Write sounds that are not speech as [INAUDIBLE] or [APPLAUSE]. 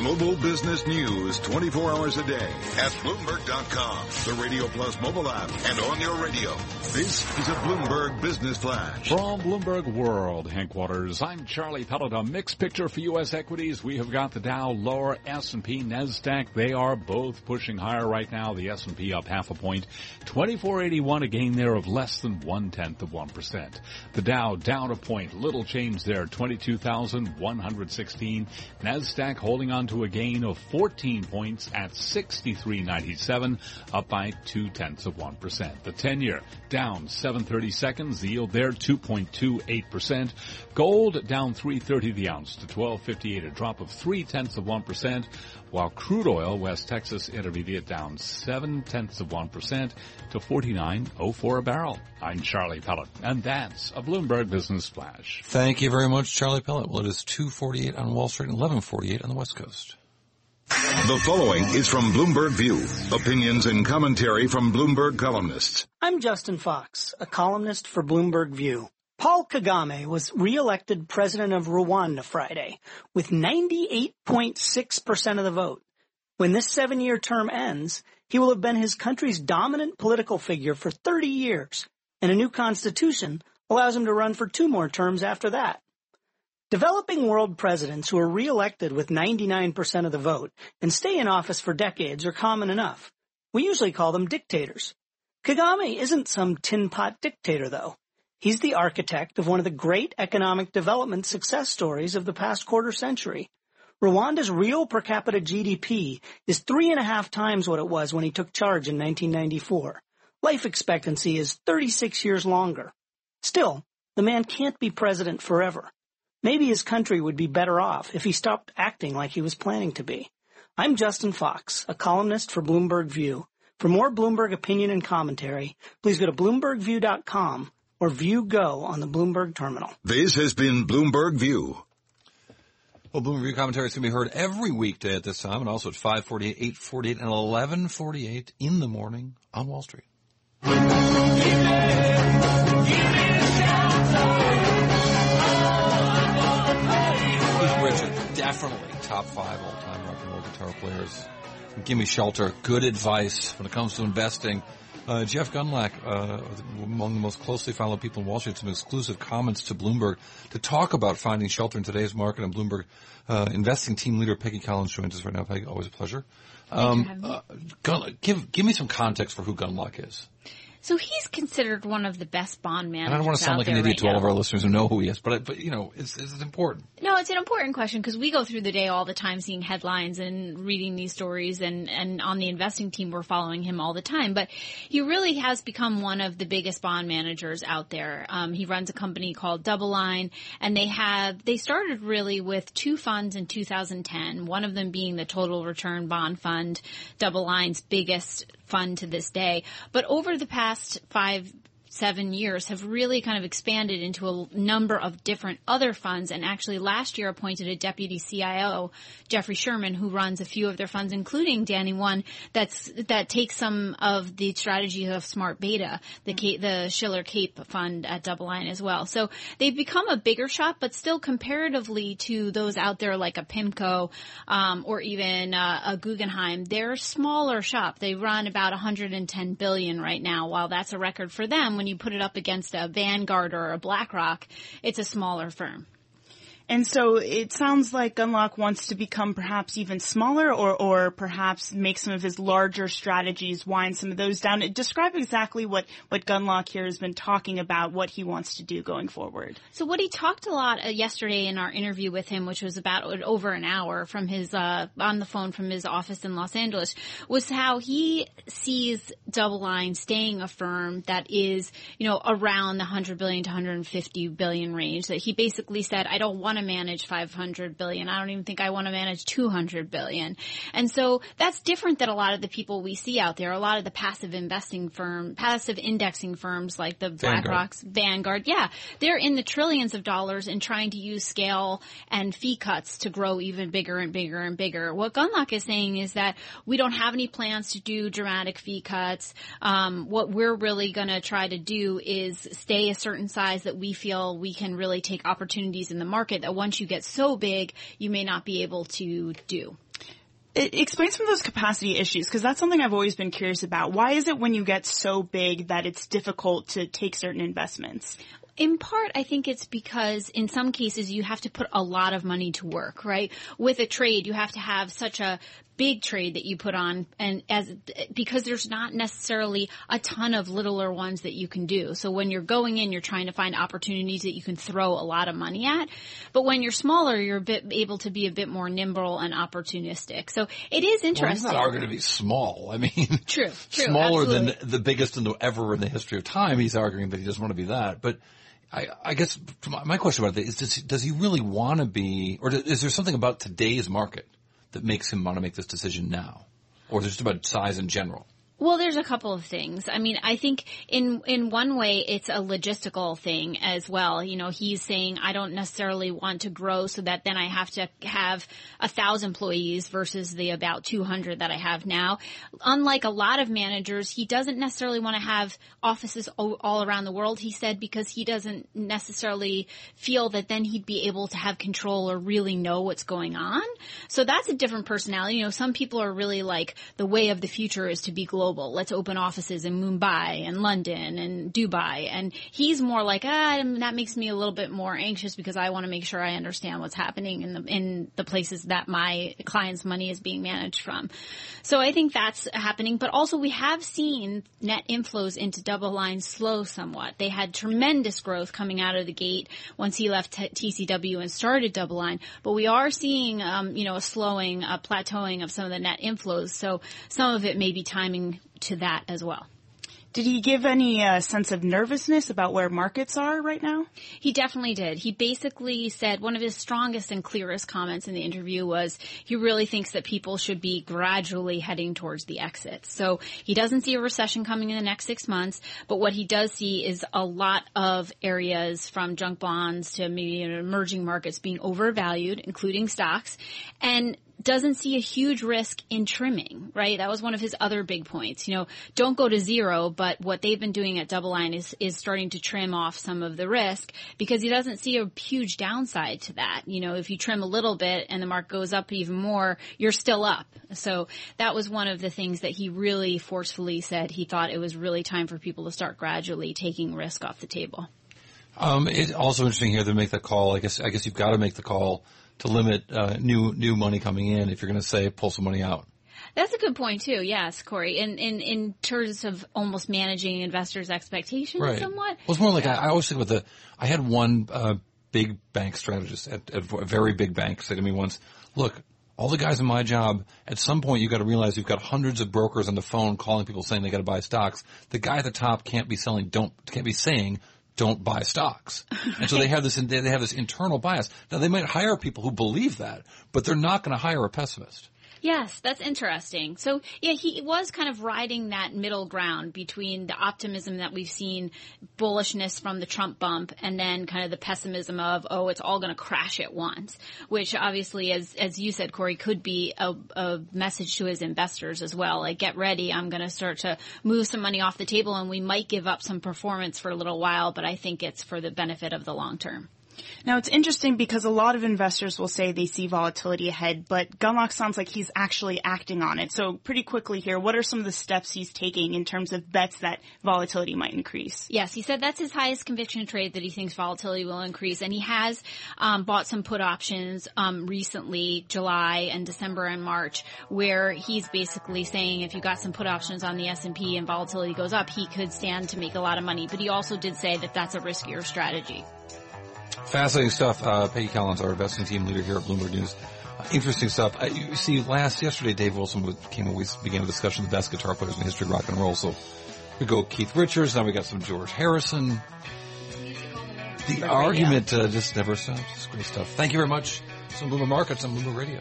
Global business news 24 hours a day at Bloomberg.com, the Radio Plus mobile app, and on your radio. This is a Bloomberg Business Flash. From Bloomberg World headquarters, I'm Charlie Pellet. A mixed picture for U.S. equities. We have got the Dow lower, S&P, NASDAQ. They are both pushing higher right now. The S&P up half a point. 2481, a gain there of less than one-tenth of 1%. The Dow down a point. Little change there. 22,116. NASDAQ holding on to a gain of 14 points at 63.97, up by two tenths of 1%. The 10 year down 730 seconds, the yield there 2.28%. Gold down 330 the ounce to 1258, a drop of three tenths of 1%, while crude oil, West Texas Intermediate down seven tenths of 1% to 49.04 a barrel. I'm Charlie Pellet, and that's a Bloomberg Business Flash. Thank you very much, Charlie Pellet. Well, it is 248 on Wall Street and 1148 on the West Coast. The following is from Bloomberg View. Opinions and commentary from Bloomberg columnists. I'm Justin Fox, a columnist for Bloomberg View. Paul Kagame was re-elected president of Rwanda Friday with 98.6% of the vote. When this seven-year term ends, he will have been his country's dominant political figure for 30 years, and a new constitution allows him to run for two more terms after that. Developing world presidents who are re-elected with 99% of the vote and stay in office for decades are common enough. We usually call them dictators. Kagame isn't some tin pot dictator though. He's the architect of one of the great economic development success stories of the past quarter century. Rwanda's real per capita GDP is three and a half times what it was when he took charge in 1994. Life expectancy is 36 years longer. Still, the man can't be president forever. Maybe his country would be better off if he stopped acting like he was planning to be. I'm Justin Fox, a columnist for Bloomberg View. For more Bloomberg opinion and commentary, please go to BloombergView.com or View Go on the Bloomberg terminal. This has been Bloomberg View. Well, Bloomberg View commentary is going to be heard every weekday at this time and also at 548, 848, and 1148 in the morning on Wall Street. Keith Richard, definitely top five all-time rock and roll guitar players. Give me shelter. Good advice when it comes to investing. Uh, Jeff Gundlach, uh, among the most closely followed people in Wall Street, some exclusive comments to Bloomberg to talk about finding shelter in today's market. And Bloomberg uh, investing team leader Peggy Collins joins us right now. Peggy, always a pleasure. Um, uh, Gun- give give me some context for who Gundlach is. So he's considered one of the best bond managers. And I don't want to sound like an idiot right to all of our listeners who know who he is, but but you know, it's it's important. No, it's an important question because we go through the day all the time seeing headlines and reading these stories and, and on the investing team we're following him all the time. But he really has become one of the biggest bond managers out there. Um, he runs a company called DoubleLine and they have, they started really with two funds in 2010, one of them being the Total Return Bond Fund, DoubleLine's biggest fund to this day. But over the past five, seven years have really kind of expanded into a number of different other funds and actually last year appointed a deputy CIO, Jeffrey Sherman, who runs a few of their funds, including Danny One, that's, that takes some of the strategies of smart beta, the, Cape, the Shiller Cape fund at DoubleLine as well. So they've become a bigger shop, but still comparatively to those out there like a PIMCO, um, or even uh, a Guggenheim, they're a smaller shop. They run about 110 billion right now. While that's a record for them, when you put it up against a Vanguard or a BlackRock, it's a smaller firm. And so it sounds like Gundlach wants to become perhaps even smaller or, or perhaps make some of his larger strategies, wind some of those down. Describe exactly what, what Gundlach here has been talking about, what he wants to do going forward. So what he talked a lot uh, yesterday in our interview with him, which was about over an hour from his, uh, on the phone from his office in Los Angeles, was how he sees DoubleLine staying a firm that is, you know, around the 100 billion to 150 billion range. That he basically said, I don't want to manage 500 billion. I don't even think I want to manage 200 billion. And so that's different than a lot of the people we see out there. A lot of the passive investing firm, passive indexing firms like the. BlackRock's, Vanguard. Yeah. They're in the trillions of dollars and trying to use scale and fee cuts to grow even bigger and bigger and bigger. What Gundlach is saying is that we don't have any plans to do dramatic fee cuts. Um, what we're really going to try to do is stay a certain size that we feel we can really take opportunities in the market that once you get so big, you may not be able to do. It Explain some of those capacity issues because that's something I've always been curious about. Why is it when you get so big that it's difficult to take certain investments? in part, I think it's because in some cases you have to put a lot of money to work, right? With a trade, you have to have such a big trade that you put on and as because there's not necessarily a ton of littler ones that you can do. So when you're going in, you're trying to find opportunities that you can throw a lot of money at. But when you're smaller, you're a bit able to be a bit more nimble and opportunistic. So it is interesting. Well, he's not arguing to be small. I mean, true, [LAUGHS] true, smaller absolutely. than the biggest in the, ever in the history of time. He's arguing that he doesn't want to be that, but. I, I, guess my question about it is, does, does he really want to be, or is there something about today's market that makes him want to make this decision now? Or is it just about size in general? Well, there's a couple of things. I mean, I think in in one way it's a logistical thing as well. You know, he's saying I don't necessarily want to grow so that then I have to have a thousand employees versus the about 200 that I have now. Unlike a lot of managers, he doesn't necessarily want to have offices all around the world. He said because he doesn't necessarily feel that then he'd be able to have control or really know what's going on. So that's a different personality. You know, some people are really like the way of the future is to be global global. Let's open offices in Mumbai and London and Dubai. And he's more like, ah, that makes me a little bit more anxious because I want to make sure I understand what's happening in the, in the places that my client's money is being managed from. So I think that's happening. But also we have seen net inflows into DoubleLine slow somewhat. They had tremendous growth coming out of the gate once he left TCW and started DoubleLine. But we are seeing, um, you know, a slowing, a plateauing of some of the net inflows. So some of it may be timing to that as well. Did he give any uh, sense of nervousness about where markets are right now? He definitely did. He basically said one of his strongest and clearest comments in the interview was he really thinks that people should be gradually heading towards the exit. So he doesn't see a recession coming in the next six months, but what he does see is a lot of areas from junk bonds to maybe emerging markets being overvalued, including stocks. And doesn't see a huge risk in trimming, right? That was one of his other big points. You know, don't go to zero, but what they've been doing at DoubleLine is, is starting to trim off some of the risk because he doesn't see a huge downside to that. You know, if you trim a little bit and the mark goes up even more, you're still up. So that was one of the things that he really forcefully said he thought it was really time for people to start gradually taking risk off the table. Um, it's also interesting here to make that call. I guess, I guess you've got to make the call to limit uh, new new money coming in if you're going to say pull some money out. That's a good point too. Yes, Cory. In in in terms of almost managing investors' expectations, right. somewhat. Well, it's more like yeah. I, I, always think with the. I had one uh, big bank strategist at, at a very big bank say to me once, "Look, all the guys in my job, at some point you've got to realize you've got hundreds of brokers on the phone calling people saying they got to buy stocks. The guy at the top can't be selling, don't, can't be saying, don't buy stocks. [LAUGHS] And so they have this, they have this internal bias. Now they might hire people who believe that, but they're not going to hire a pessimist. Yes, that's interesting. So yeah, he was kind of riding that middle ground between the optimism that we've seen, bullishness from the Trump bump, and then kind of the pessimism of, oh, it's all going to crash at once, which obviously, as, as you said, Cory, could be a, a message to his investors as well. Like, get ready. I'm going to start to move some money off the table and we might give up some performance for a little while, but I think it's for the benefit of the long term. Now it's interesting because a lot of investors will say they see volatility ahead, but Gundlach sounds like he's actually acting on it. So pretty quickly here, what are some of the steps he's taking in terms of bets that volatility might increase? Yes, he said that's his highest conviction trade that he thinks volatility will increase, and he has um, bought some put options um, recently, July and December and March, where he's basically saying if you got some put options on the S&P and volatility goes up, he could stand to make a lot of money. But he also did say that that's a riskier strategy. Fascinating stuff. Uh, Peggy Collins, our investing team leader here at Bloomberg News. Uh, interesting stuff. Uh, you see, last yesterday, Dave Wilson came and we began a discussion of the best guitar players in the history of rock and roll. So we go Keith Richards. Now we got some George Harrison. The argument uh, just never stops. It's great stuff. Thank you very much. Some Bloomberg Markets on Bloomberg Radio.